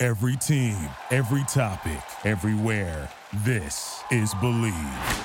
Every team, every topic, everywhere. This is Bleav.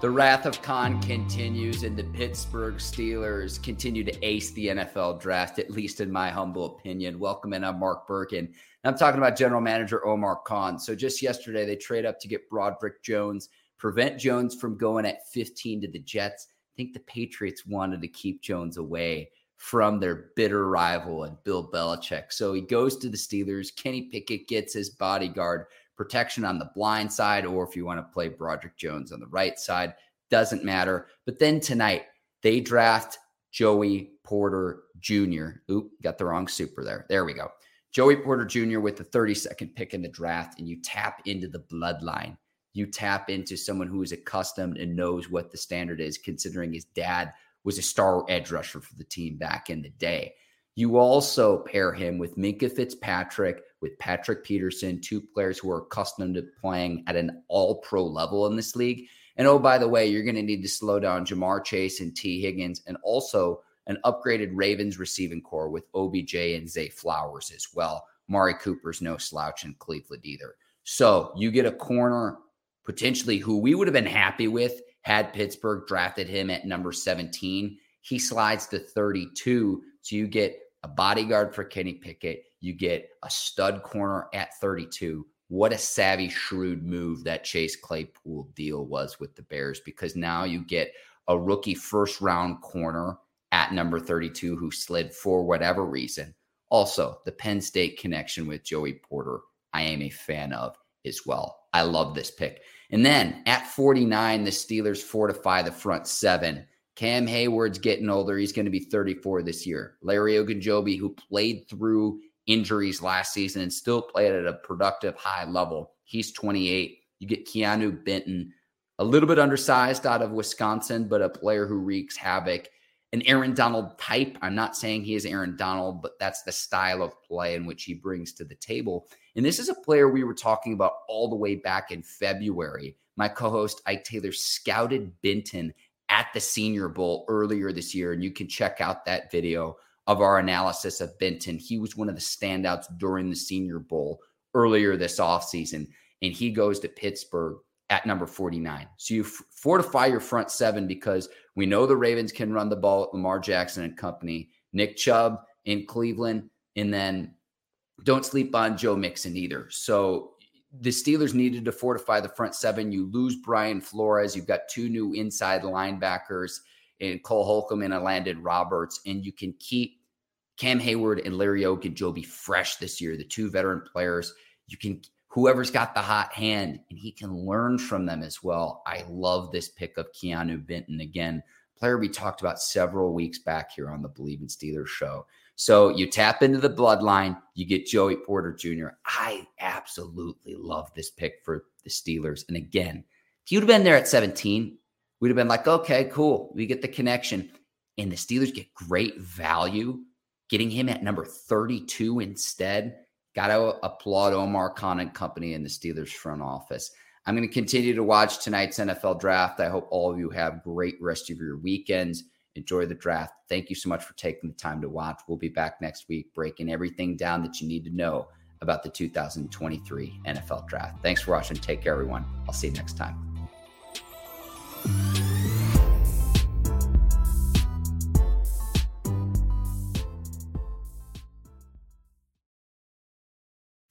The wrath of Khan continues, and the Pittsburgh Steelers continue to ace the NFL draft, at least in my humble opinion. Welcome in, I'm Mark Bergin. I'm talking about general manager Omar Khan. So just yesterday, they trade up to get Broderick Jones, prevent Jones from going at 15 to the Jets. I think the Patriots wanted to keep Jones away from their bitter rival and Bill Belichick. So he goes to the Steelers. Kenny Pickett gets his bodyguard protection on the blind side, or if you want to play Broderick Jones on the right side, doesn't matter. But then tonight, they draft Joey Porter Jr. Oop, got the wrong super there. There we go. Joey Porter Jr. with the 32nd pick in the draft, and you tap into the bloodline. You tap into someone who is accustomed and knows what the standard is, considering his dad was a star edge rusher for the team back in the day. You also pair him with Minkah Fitzpatrick, with Patrick Peterson, two players who are accustomed to playing at an all pro level in this league. And oh, by the way, you're going to need to slow down Ja'Marr Chase and Tee Higgins, and also an upgraded Ravens receiving corps with OBJ and Zay Flowers as well. Mari Cooper's no slouch in Cleveland either. So you get a corner potentially who we would have been happy with had Pittsburgh drafted him at number 17. He slides to 32. So you get a bodyguard for Kenny Pickett. You get a stud corner at 32. What a savvy, shrewd move that Chase Claypool deal was with the Bears because now you get a rookie first round corner at number 32 who slid for whatever reason. Also, the Penn State connection with Joey Porter, I am a fan of as well. I love this pick. And then at 49, the Steelers fortify the front seven. Cam Heyward's getting older. He's going to be 34 this year. Larry Ogunjobi, who played through injuries last season and still played at a productive high level, he's 28. You get Keeanu Benton, a little bit undersized out of Wisconsin, but a player who wreaks havoc. An Aaron Donald type. I'm not saying he is Aaron Donald, but that's the style of play in which he brings to the table. And this is a player we were talking about all the way back in February. My co host, Ike Taylor, scouted Benton at the Senior Bowl earlier this year. And you can check out that video of our analysis of Benton. He was one of the standouts during the Senior Bowl earlier this offseason. And he goes to Pittsburgh at number 49. So you f- fortify your front seven because we know the Ravens can run the ball at Lamar Jackson and company, Nick Chubb in Cleveland, and then don't sleep on Joe Mixon either. So the Steelers needed to fortify the front seven. You lose Brian Flores. You've got two new inside linebackers in Cole Holcomb and Landon Roberts, and you can keep Cam Heyward and Larry Ogunjobi fresh this year. The two veteran players. You can whoever's got the hot hand, and he can learn from them as well. I love this pick of Keeanu Benton again, player we talked about several weeks back here on the Bleav in Steelers show. So you tap into the bloodline, you get Joey Porter Jr. I absolutely love this pick for the Steelers. And again, if you'd have been there at 17, we'd have been like, okay, cool. We get the connection. And the Steelers get great value getting him at number 32 instead. Got to applaud Omar Khan and company in the Steelers front office. I'm going to continue to watch tonight's NFL draft. I hope all of you have great rest of your weekends. Enjoy the draft. Thank you so much for taking the time to watch. We'll be back next week breaking everything down that you need to know about the 2023 NFL draft. Thanks for watching. Take care, everyone. I'll see you next time.